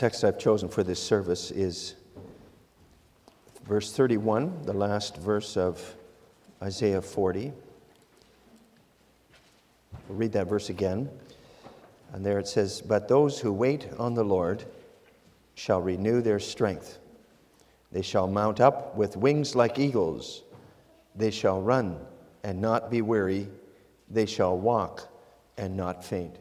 text I've chosen for this service is verse 31, the last verse of Isaiah 40. We'll read that verse again. And there it says, But those who wait on the Lord shall renew their strength. They shall mount up with wings like eagles. They shall run and not be weary. They shall walk and not faint.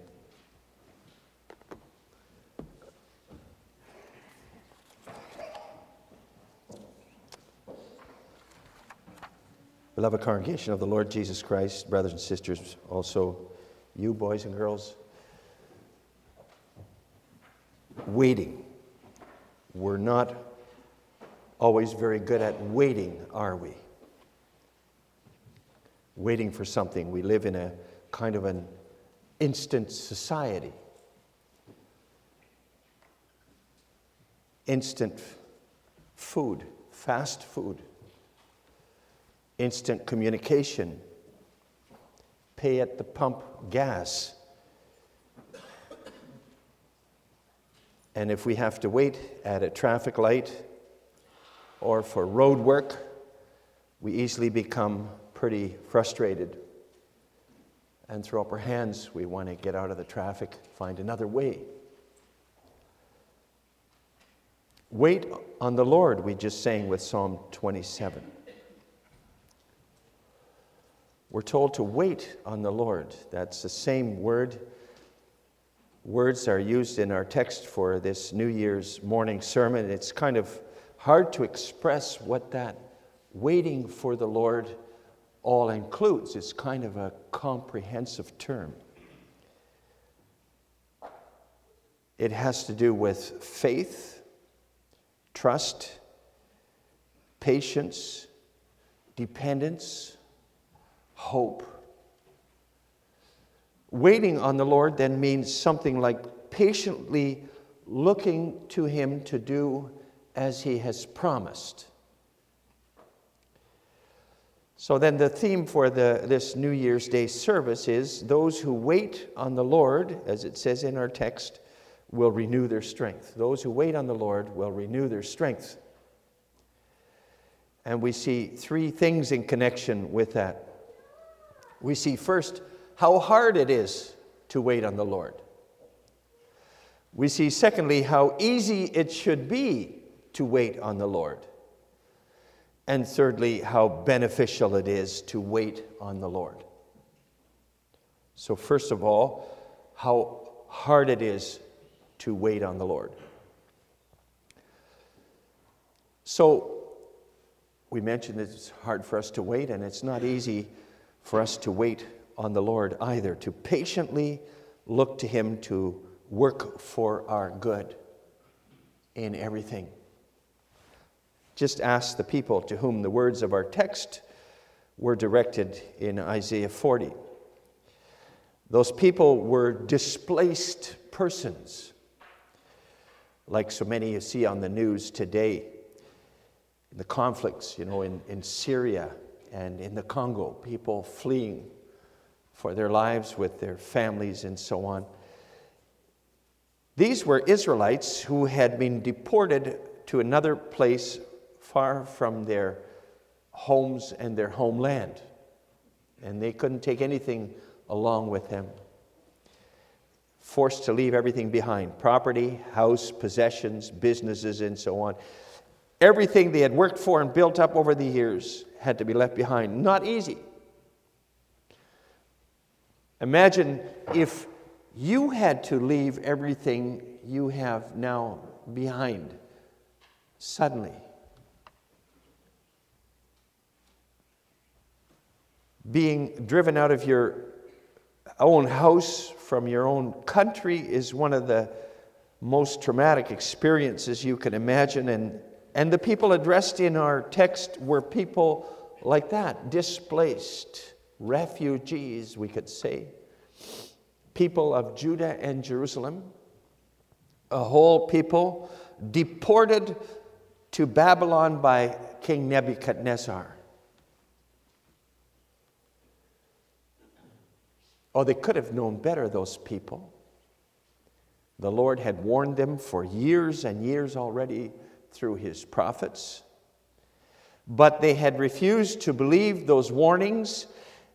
Beloved congregation of the Lord Jesus Christ, brothers and sisters, also you boys and girls, waiting. We're not always very good at waiting, are we? Waiting for something. We live in a kind of an instant society. Instant food, fast food instant communication, pay at the pump gas. And if we have to wait at a traffic light or for road work, we easily become pretty frustrated and throw up our hands. We want to get out of the traffic, find another way. Wait on the Lord, we just sang with Psalm 27. We're told to wait on the Lord. That's the same word. Words are used in our text for this New Year's morning sermon. It's kind of hard to express what that waiting for the Lord all includes. It's kind of a comprehensive term. It has to do with faith, trust, patience, dependence hope. Waiting on the Lord then means something like patiently looking to Him to do as He has promised. So then, the theme for the, this New Year's Day service is those who wait on the Lord, as it says in our text, will renew their strength. Those who wait on the Lord will renew their strength. And we see three things in connection with that we see first how hard it is to wait on the Lord. We see, secondly, how easy it should be to wait on the Lord. And thirdly, how beneficial it is to wait on the Lord. So, first of all, how hard it is to wait on the Lord. So, we mentioned it's hard for us to wait, and it's not easy for us to wait on the Lord either, to patiently look to Him to work for our good in everything. Just ask the people to whom the words of our text were directed in Isaiah 40. Those people were displaced persons, like so many you see on the news today. In the conflicts, you know, in, in Syria and in the Congo, people fleeing for their lives with their families and so on. These were Israelites who had been deported to another place far from their homes and their homeland. And they couldn't take anything along with them. Forced to leave everything behind property, house, possessions, businesses, and so on. Everything they had worked for and built up over the years had to be left behind. Not easy. Imagine if you had to leave everything you have now behind suddenly. Being driven out of your own house from your own country is one of the most traumatic experiences you can imagine, and and the people addressed in our text were people like that, displaced, refugees, we could say, people of Judah and Jerusalem, a whole people deported to Babylon by King Nebuchadnezzar. Oh, they could have known better, those people. The Lord had warned them for years and years already through his prophets. But they had refused to believe those warnings.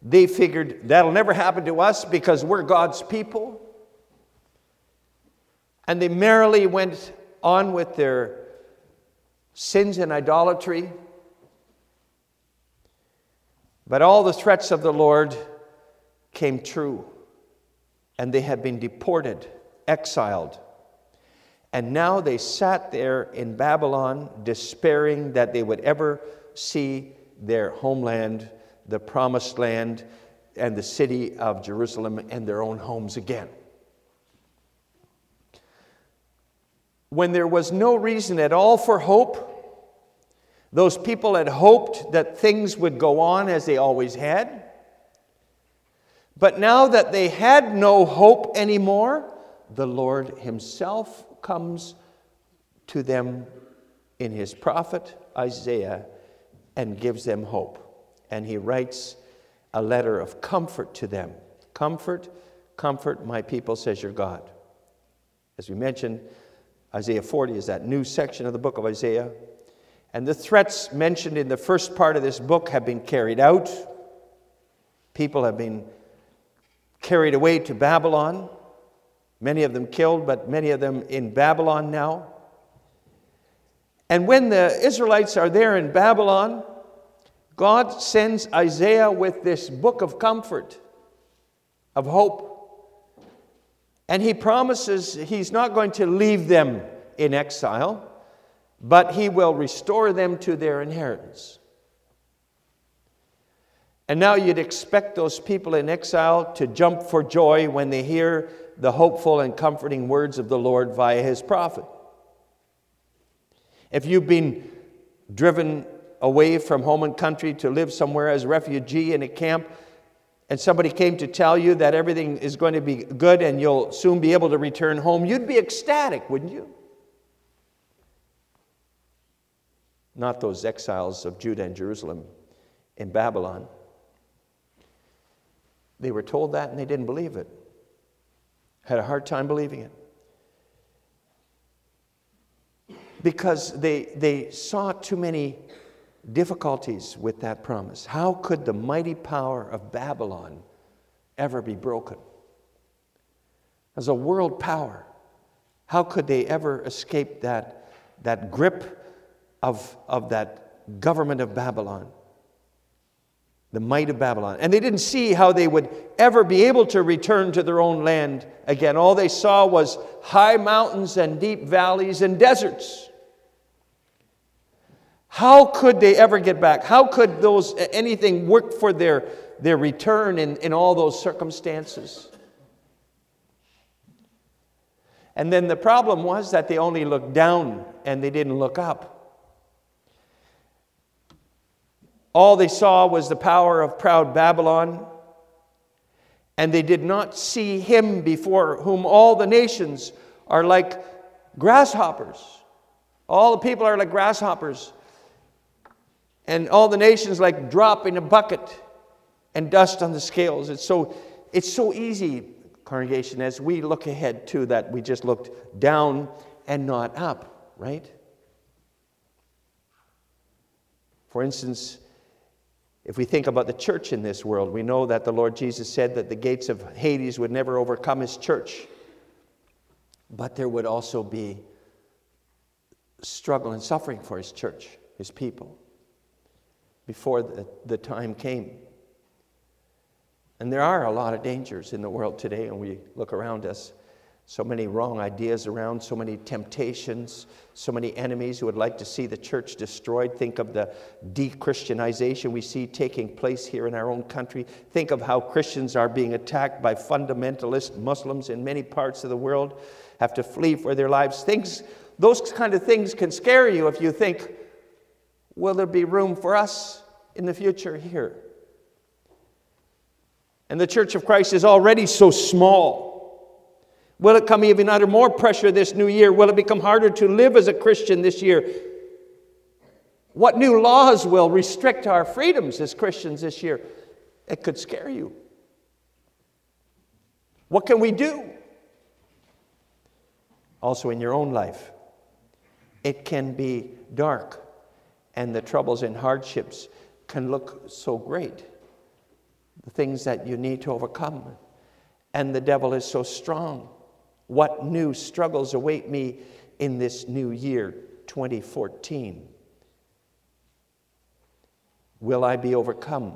They figured that'll never happen to us because we're God's people. And they merrily went on with their sins and idolatry. But all the threats of the Lord came true, and they had been deported, exiled. And now they sat there in Babylon, despairing that they would ever see their homeland, the promised land, and the city of Jerusalem and their own homes again. When there was no reason at all for hope, those people had hoped that things would go on as they always had. But now that they had no hope anymore, the Lord Himself comes to them in His prophet Isaiah and gives them hope. And He writes a letter of comfort to them. Comfort, comfort, my people, says your God. As we mentioned, Isaiah 40 is that new section of the book of Isaiah. And the threats mentioned in the first part of this book have been carried out. People have been carried away to Babylon, many of them killed, but many of them in Babylon now. And when the Israelites are there in Babylon, God sends Isaiah with this book of comfort, of hope. And he promises he's not going to leave them in exile, but he will restore them to their inheritance. And now you'd expect those people in exile to jump for joy when they hear the hopeful and comforting words of the Lord via his prophet. If you've been driven away from home and country to live somewhere as a refugee in a camp, and somebody came to tell you that everything is going to be good and you'll soon be able to return home, you'd be ecstatic, wouldn't you? Not those exiles of Judah and Jerusalem in Babylon. They were told that and they didn't believe it. Had a hard time believing it. Because they, they saw too many difficulties with that promise. How could the mighty power of Babylon ever be broken? As a world power, how could they ever escape that, that grip of, of that government of Babylon? The might of Babylon. And they didn't see how they would ever be able to return to their own land again. All they saw was high mountains and deep valleys and deserts. How could they ever get back? How could those anything work for their, their return in, in all those circumstances? And then the problem was that they only looked down and they didn't look up. All they saw was the power of proud Babylon, and they did not see him before whom all the nations are like grasshoppers. All the people are like grasshoppers, and all the nations like drop in a bucket and dust on the scales. It's so, it's so easy, congregation, as we look ahead to that we just looked down and not up, right? For instance, if we think about the church in this world, we know that the Lord Jesus said that the gates of Hades would never overcome his church. But there would also be struggle and suffering for his church, his people, before the, the time came. And there are a lot of dangers in the world today, and we look around us so many wrong ideas around, so many temptations, so many enemies who would like to see the church destroyed. Think of the de Christianization we see taking place here in our own country. Think of how Christians are being attacked by fundamentalist Muslims in many parts of the world, have to flee for their lives. Things, those kind of things can scare you if you think, will there be room for us in the future here? And the Church of Christ is already so small. Will it come even under more pressure this new year? Will it become harder to live as a Christian this year? What new laws will restrict our freedoms as Christians this year? It could scare you. What can we do? also in your own life. It can be dark, and the troubles and hardships can look so great. The things that you need to overcome, and the devil is so strong. What new struggles await me in this new year, 2014? Will I be overcome?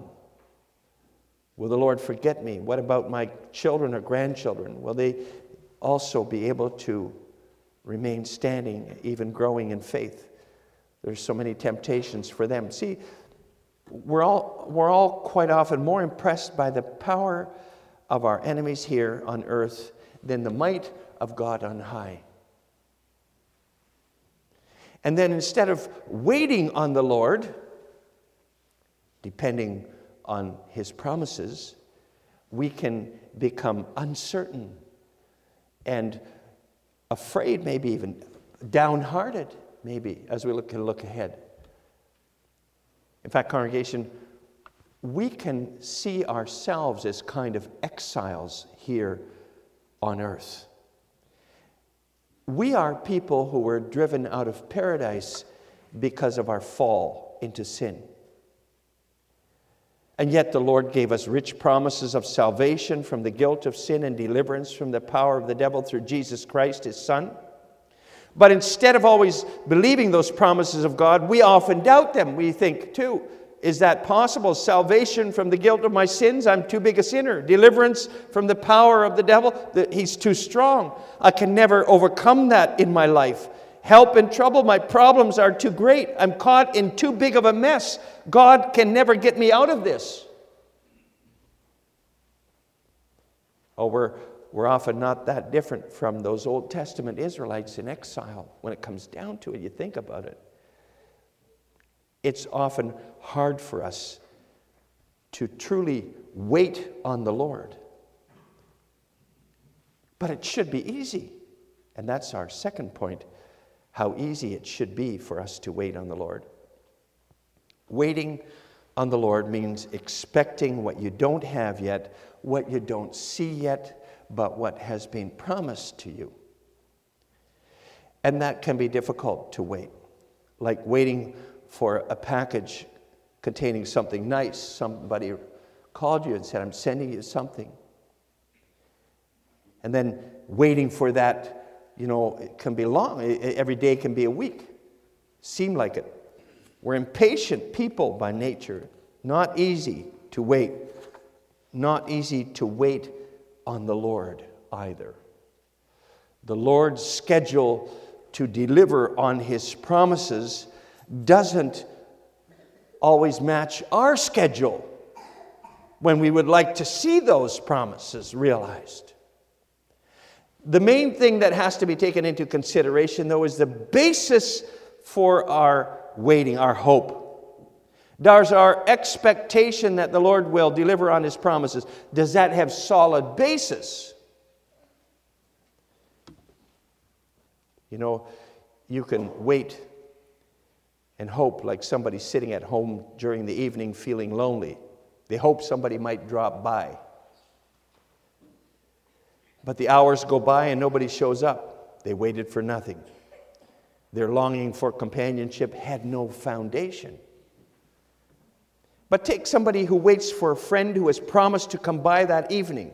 Will the Lord forget me? What about my children or grandchildren? Will they also be able to remain standing, even growing in faith? There's so many temptations for them. See, we're all, we're all quite often more impressed by the power of our enemies here on earth than the might of God on high. And then instead of waiting on the Lord, depending on his promises, we can become uncertain and afraid, maybe even downhearted, maybe, as we look, can look ahead. In fact, congregation, we can see ourselves as kind of exiles here on earth. We are people who were driven out of paradise because of our fall into sin. And yet the Lord gave us rich promises of salvation from the guilt of sin and deliverance from the power of the devil through Jesus Christ, his Son. But instead of always believing those promises of God, we often doubt them. We think, too, is that possible? Salvation from the guilt of my sins? I'm too big a sinner. Deliverance from the power of the devil? He's too strong. I can never overcome that in my life. Help in trouble? My problems are too great. I'm caught in too big of a mess. God can never get me out of this. Oh, we're, we're often not that different from those Old Testament Israelites in exile when it comes down to it. You think about it it's often hard for us to truly wait on the Lord. But it should be easy. And that's our second point how easy it should be for us to wait on the Lord. Waiting on the Lord means expecting what you don't have yet, what you don't see yet, but what has been promised to you. And that can be difficult to wait, like waiting for a package containing something nice. Somebody called you and said, I'm sending you something. And then waiting for that, you know, it can be long. Every day can be a week. Seem like it. We're impatient people by nature. Not easy to wait. Not easy to wait on the Lord either. The Lord's schedule to deliver on his promises doesn't always match our schedule when we would like to see those promises realized. The main thing that has to be taken into consideration, though, is the basis for our waiting, our hope. Does our expectation that the Lord will deliver on his promises, does that have solid basis? You know, you can wait and hope like somebody sitting at home during the evening feeling lonely. They hope somebody might drop by. But the hours go by and nobody shows up. They waited for nothing. Their longing for companionship had no foundation. But take somebody who waits for a friend who has promised to come by that evening,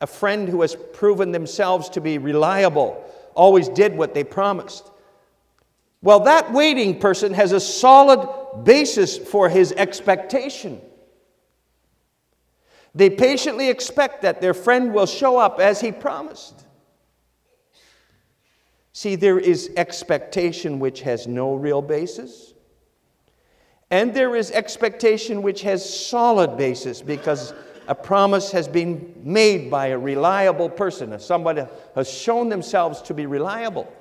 a friend who has proven themselves to be reliable, always did what they promised. Well, that waiting person has a solid basis for his expectation. They patiently expect that their friend will show up as he promised. See, there is expectation which has no real basis, and there is expectation which has solid basis because a promise has been made by a reliable person, somebody has shown themselves to be reliable.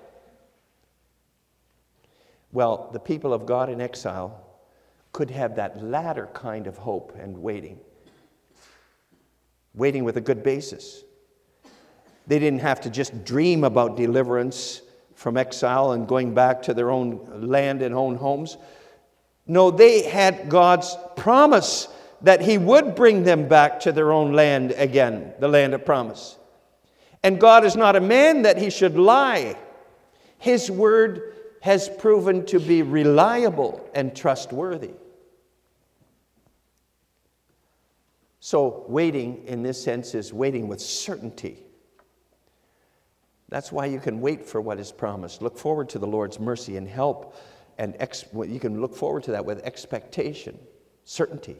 Well, the people of God in exile could have that latter kind of hope and waiting, waiting with a good basis. They didn't have to just dream about deliverance from exile and going back to their own land and own homes. No, they had God's promise that He would bring them back to their own land again, the land of promise. And God is not a man that He should lie. His word has proven to be reliable and trustworthy. So, waiting in this sense is waiting with certainty. That's why you can wait for what is promised. Look forward to the Lord's mercy and help, and ex- you can look forward to that with expectation, certainty.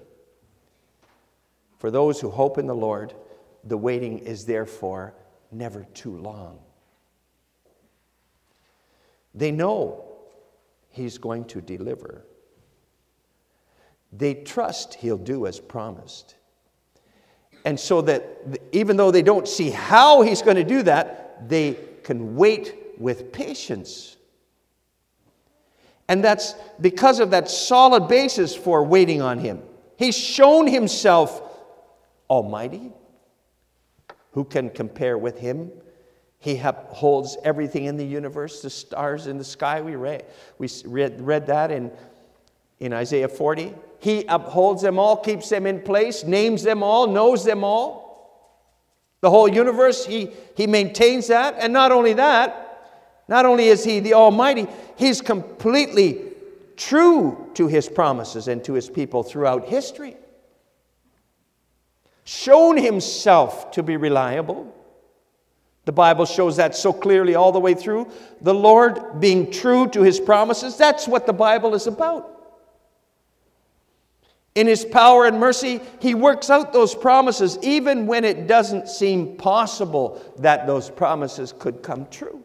For those who hope in the Lord, the waiting is therefore never too long. They know He's going to deliver. They trust He'll do as promised. And so that even though they don't see how He's going to do that, they can wait with patience. And that's because of that solid basis for waiting on Him. He's shown Himself almighty. Who can compare with Him? He holds everything in the universe, the stars in the sky. We read, we read, read that in, in Isaiah 40. He upholds them all, keeps them in place, names them all, knows them all. The whole universe, he, he maintains that. And not only that, not only is he the Almighty, he's completely true to his promises and to his people throughout history. Shown himself to be reliable. The Bible shows that so clearly all the way through. The Lord being true to his promises, that's what the Bible is about. In His power and mercy, He works out those promises even when it doesn't seem possible that those promises could come true.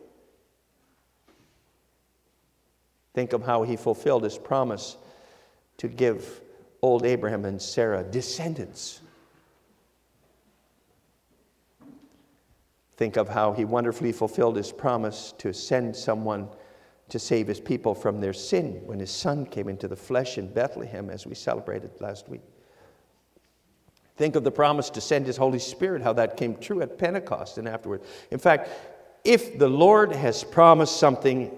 Think of how He fulfilled His promise to give old Abraham and Sarah descendants. Think of how He wonderfully fulfilled His promise to send someone to save his people from their sin when his son came into the flesh in Bethlehem, as we celebrated last week. Think of the promise to send his Holy Spirit, how that came true at Pentecost and afterward. In fact, if the Lord has promised something,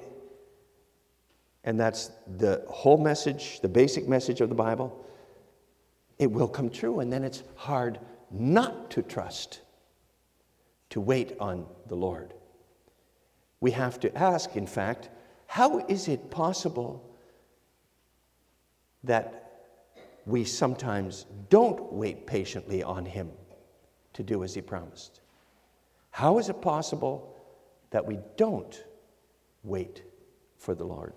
and that's the whole message, the basic message of the Bible, it will come true. And then it's hard not to trust, to wait on the Lord. We have to ask, in fact, how is it possible that we sometimes don't wait patiently on Him to do as He promised? How is it possible that we don't wait for the Lord?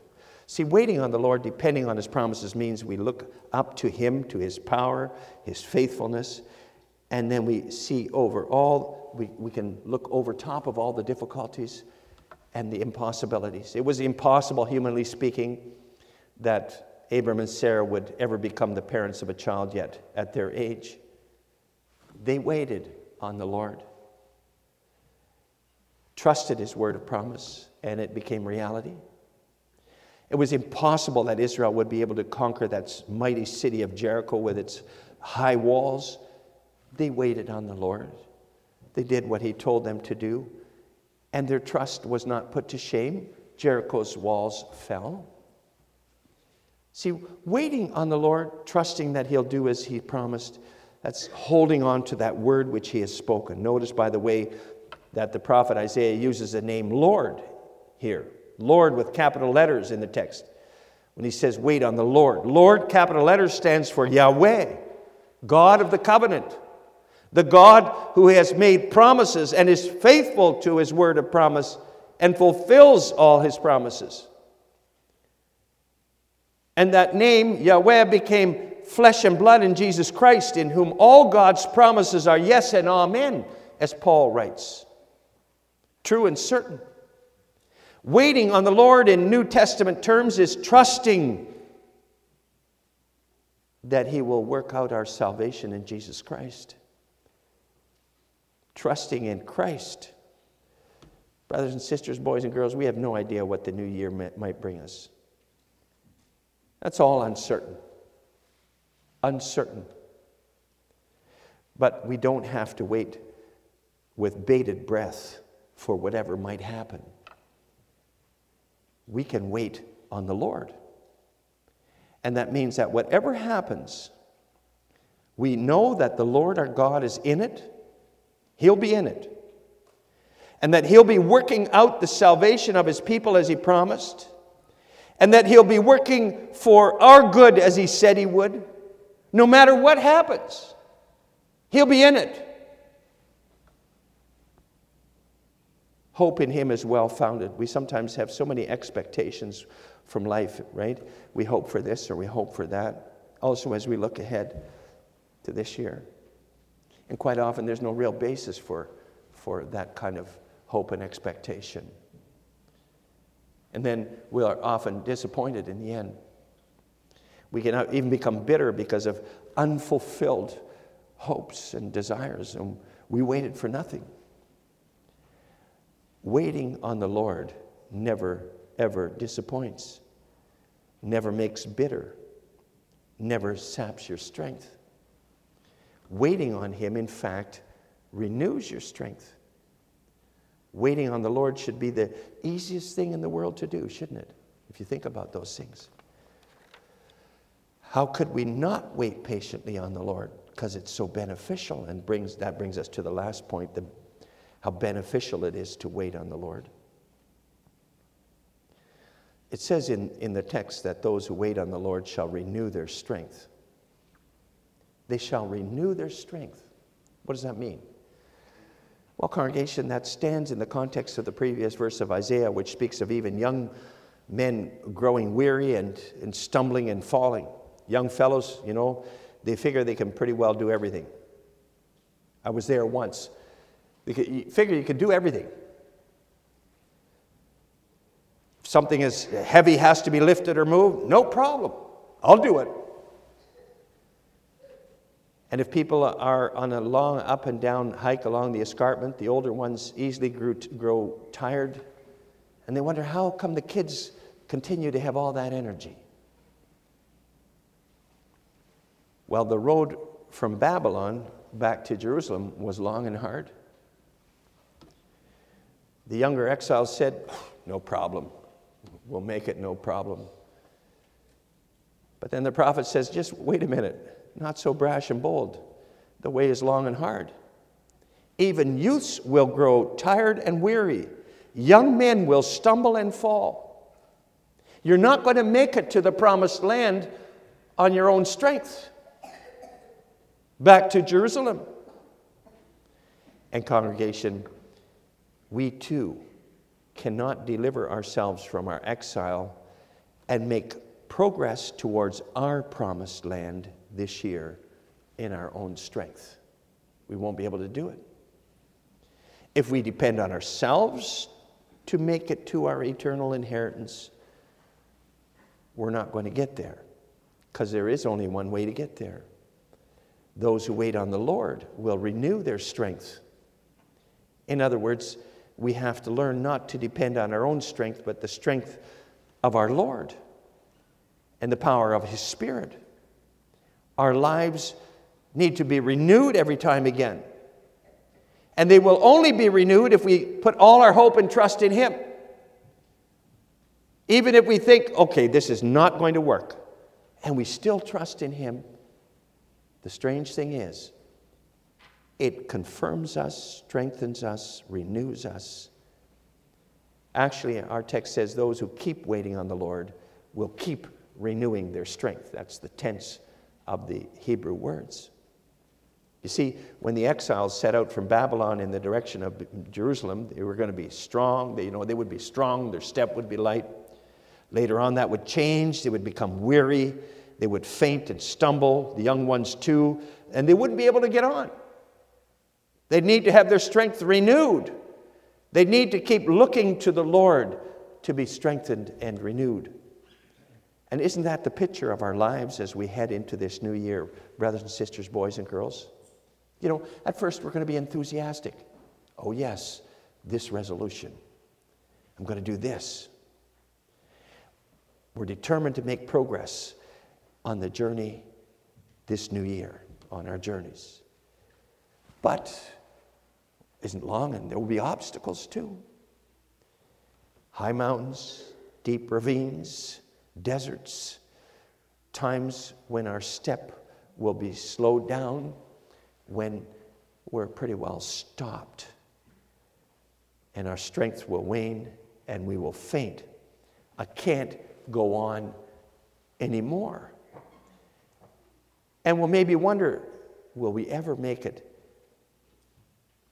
See, waiting on the Lord, depending on His promises, means we look up to Him, to His power, His faithfulness, and then we see over all, we, we can look over top of all the difficulties and the impossibilities. It was impossible, humanly speaking, that Abram and Sarah would ever become the parents of a child yet at their age. They waited on the Lord, trusted his word of promise, and it became reality. It was impossible that Israel would be able to conquer that mighty city of Jericho with its high walls. They waited on the Lord. They did what he told them to do and their trust was not put to shame. Jericho's walls fell. See, waiting on the Lord, trusting that He'll do as He promised, that's holding on to that word which He has spoken. Notice, by the way, that the prophet Isaiah uses the name Lord here. Lord with capital letters in the text. When he says, wait on the Lord. Lord, capital letters, stands for Yahweh, God of the covenant the God who has made promises and is faithful to his word of promise and fulfills all his promises. And that name, Yahweh, became flesh and blood in Jesus Christ, in whom all God's promises are yes and amen, as Paul writes. True and certain. Waiting on the Lord in New Testament terms is trusting that He will work out our salvation in Jesus Christ trusting in Christ. Brothers and sisters, boys and girls, we have no idea what the new year might bring us. That's all uncertain. Uncertain. But we don't have to wait with bated breath for whatever might happen. We can wait on the Lord. And that means that whatever happens, we know that the Lord our God is in it He'll be in it. and that He'll be working out the salvation of His people as He promised, and that He'll be working for our good as He said He would, no matter what happens. He'll be in it. Hope in Him is well founded. We sometimes have so many expectations from life, right? We hope for this or we hope for that. Also, as we look ahead to this year. And quite often, there's no real basis for, for that kind of hope and expectation. And then we are often disappointed in the end. We can even become bitter because of unfulfilled hopes and desires, and we waited for nothing. Waiting on the Lord never, ever disappoints, never makes bitter, never saps your strength. Waiting on Him, in fact, renews your strength. Waiting on the Lord should be the easiest thing in the world to do, shouldn't it? If you think about those things. How could we not wait patiently on the Lord? Because it's so beneficial and brings that brings us to the last point, the, how beneficial it is to wait on the Lord. It says in, in the text that those who wait on the Lord shall renew their strength. They shall renew their strength. What does that mean? Well, congregation, that stands in the context of the previous verse of Isaiah, which speaks of even young men growing weary and, and stumbling and falling. Young fellows, you know, they figure they can pretty well do everything. I was there once. You figure you can do everything. If something is heavy has to be lifted or moved, no problem. I'll do it. And if people are on a long up and down hike along the escarpment, the older ones easily grew, grow tired. And they wonder how come the kids continue to have all that energy? Well, the road from Babylon back to Jerusalem was long and hard. The younger exiles said, No problem. We'll make it no problem. But then the prophet says, Just wait a minute. Not so brash and bold. The way is long and hard. Even youths will grow tired and weary. Young men will stumble and fall. You're not going to make it to the promised land on your own strength back to Jerusalem. And, congregation, we too cannot deliver ourselves from our exile and make progress towards our promised land this year in our own strength. We won't be able to do it. If we depend on ourselves to make it to our eternal inheritance, we're not going to get there because there is only one way to get there. Those who wait on the Lord will renew their strength. In other words, we have to learn not to depend on our own strength, but the strength of our Lord and the power of His Spirit. Our lives need to be renewed every time again. And they will only be renewed if we put all our hope and trust in Him. Even if we think, okay, this is not going to work, and we still trust in Him the strange thing is, it confirms us, strengthens us, renews us. Actually, our text says those who keep waiting on the Lord will keep renewing their strength. That's the tense of the Hebrew words. You see, when the exiles set out from Babylon in the direction of Jerusalem, they were going to be strong. They, you know, they would be strong, their step would be light. Later on, that would change. They would become weary. They would faint and stumble, the young ones too, and they wouldn't be able to get on. They'd need to have their strength renewed. They'd need to keep looking to the Lord to be strengthened and renewed. And isn't that the picture of our lives as we head into this new year, brothers and sisters, boys and girls? You know, at first we're going to be enthusiastic. Oh, yes, this resolution. I'm going to do this. We're determined to make progress on the journey this new year, on our journeys. But isn't long and there will be obstacles too. High mountains, deep ravines, deserts, times when our step will be slowed down, when we're pretty well stopped. and our strength will wane and we will faint. I can't go on anymore. And we'll maybe wonder will we ever make it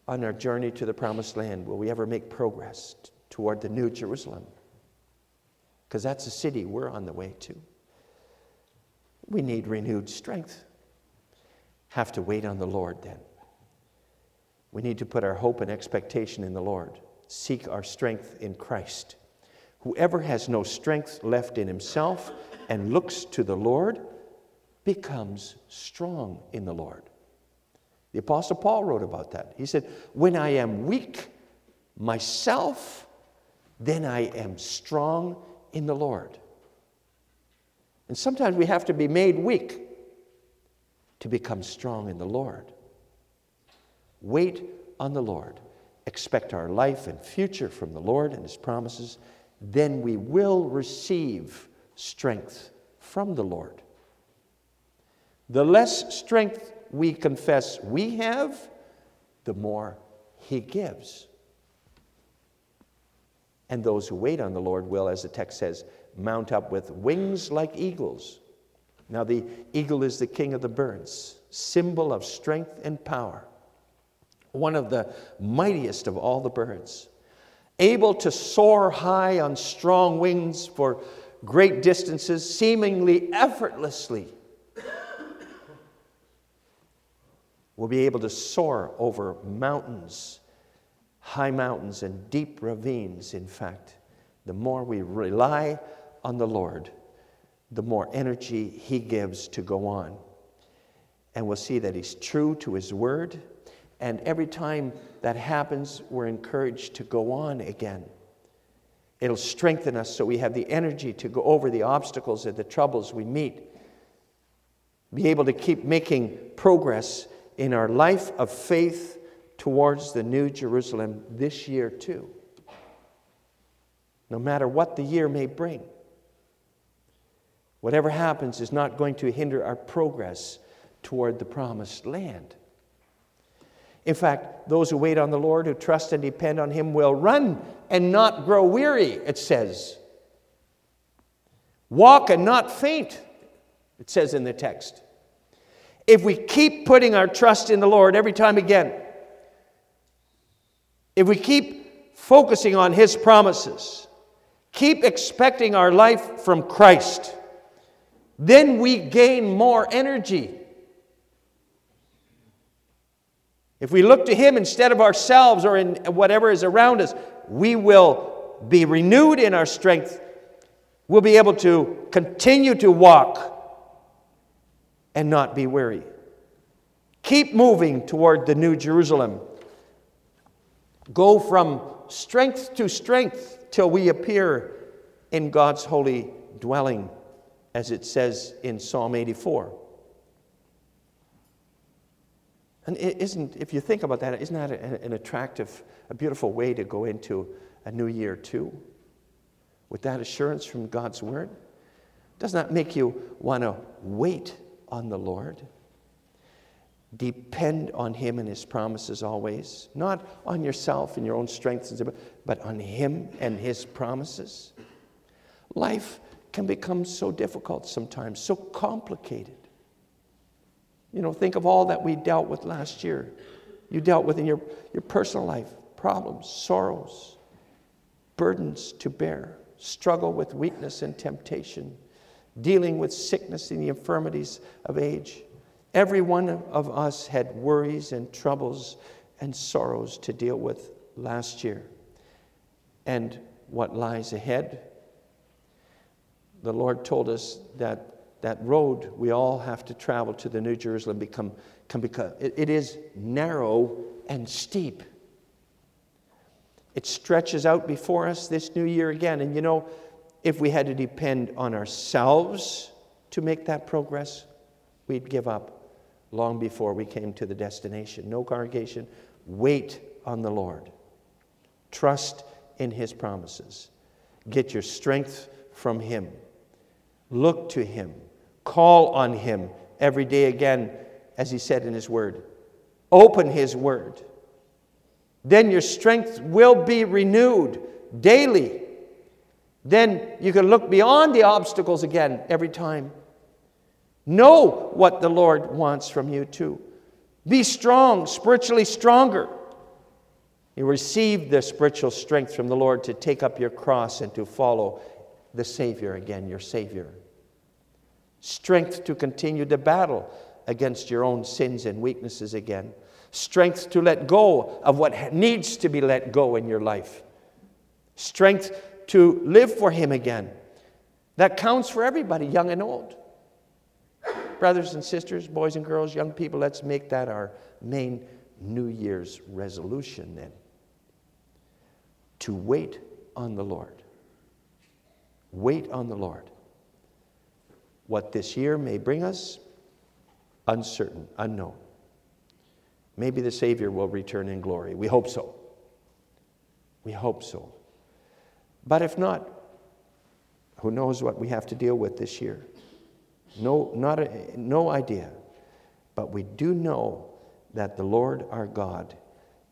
on our journey to the promised land? Will we ever make progress toward the new Jerusalem? Because that's the city we're on the way to. We need renewed strength. Have to wait on the Lord then. We need to put our hope and expectation in the Lord, seek our strength in Christ. Whoever has no strength left in himself and looks to the Lord becomes strong in the Lord. The Apostle Paul wrote about that. He said, When I am weak myself, then I am strong in the Lord. And sometimes we have to be made weak to become strong in the Lord. Wait on the Lord. Expect our life and future from the Lord and His promises. Then we will receive strength from the Lord. The less strength we confess we have, the more He gives. And those who wait on the Lord will, as the text says, mount up with wings like eagles. Now, the eagle is the king of the birds, symbol of strength and power, one of the mightiest of all the birds, able to soar high on strong wings for great distances, seemingly effortlessly. Will be able to soar over mountains high mountains and deep ravines, in fact, the more we rely on the Lord, the more energy He gives to go on. And we'll see that He's true to His word. And every time that happens, we're encouraged to go on again. It'll strengthen us so we have the energy to go over the obstacles and the troubles we meet. Be able to keep making progress in our life of faith towards the New Jerusalem this year, too. No matter what the year may bring. Whatever happens is not going to hinder our progress toward the promised land. In fact, those who wait on the Lord, who trust and depend on Him, will run and not grow weary, it says. Walk and not faint, it says in the text. If we keep putting our trust in the Lord every time again, if we keep focusing on His promises, keep expecting our life from Christ, then we gain more energy. If we look to Him instead of ourselves or in whatever is around us, we will be renewed in our strength. We'll be able to continue to walk and not be weary. Keep moving toward the New Jerusalem go from strength to strength till we appear in God's holy dwelling, as it says in Psalm 84. And isn't, if you think about that, isn't that an attractive, a beautiful way to go into a new year too? With that assurance from God's word? Doesn't that make you want to wait on the Lord? Depend on Him and His promises always, not on yourself and your own strengths, but on Him and His promises. Life can become so difficult sometimes, so complicated. You know, think of all that we dealt with last year. You dealt with in your, your personal life problems, sorrows, burdens to bear, struggle with weakness and temptation, dealing with sickness and the infirmities of age Every one of us had worries and troubles and sorrows to deal with last year. And what lies ahead? The Lord told us that that road we all have to travel to the New Jerusalem become, can become it, it is narrow and steep. It stretches out before us this new year again. And you know, if we had to depend on ourselves to make that progress, we'd give up long before we came to the destination. No congregation, wait on the Lord. Trust in His promises. Get your strength from Him. Look to Him. Call on Him every day again, as He said in His Word. Open His Word. Then your strength will be renewed daily. Then you can look beyond the obstacles again every time. Know what the Lord wants from you, too. Be strong, spiritually stronger. You receive the spiritual strength from the Lord to take up your cross and to follow the Savior again, your Savior. Strength to continue the battle against your own sins and weaknesses again. Strength to let go of what needs to be let go in your life. Strength to live for Him again. That counts for everybody, young and old. Brothers and sisters, boys and girls, young people, let's make that our main New Year's resolution then. To wait on the Lord. Wait on the Lord. What this year may bring us, uncertain, unknown. Maybe the Savior will return in glory. We hope so. We hope so. But if not, who knows what we have to deal with this year? No, not a, no idea. But we do know that the Lord our God,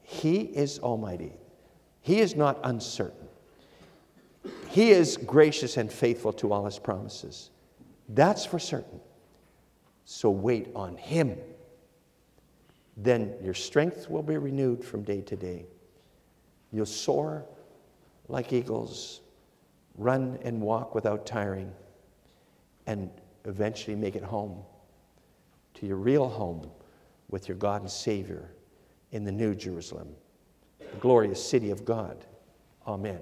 He is Almighty. He is not uncertain. He is gracious and faithful to all His promises. That's for certain. So wait on Him. Then your strength will be renewed from day to day. You'll soar like eagles, run and walk without tiring, and eventually make it home to your real home with your God and Savior in the New Jerusalem, the glorious city of God. Amen.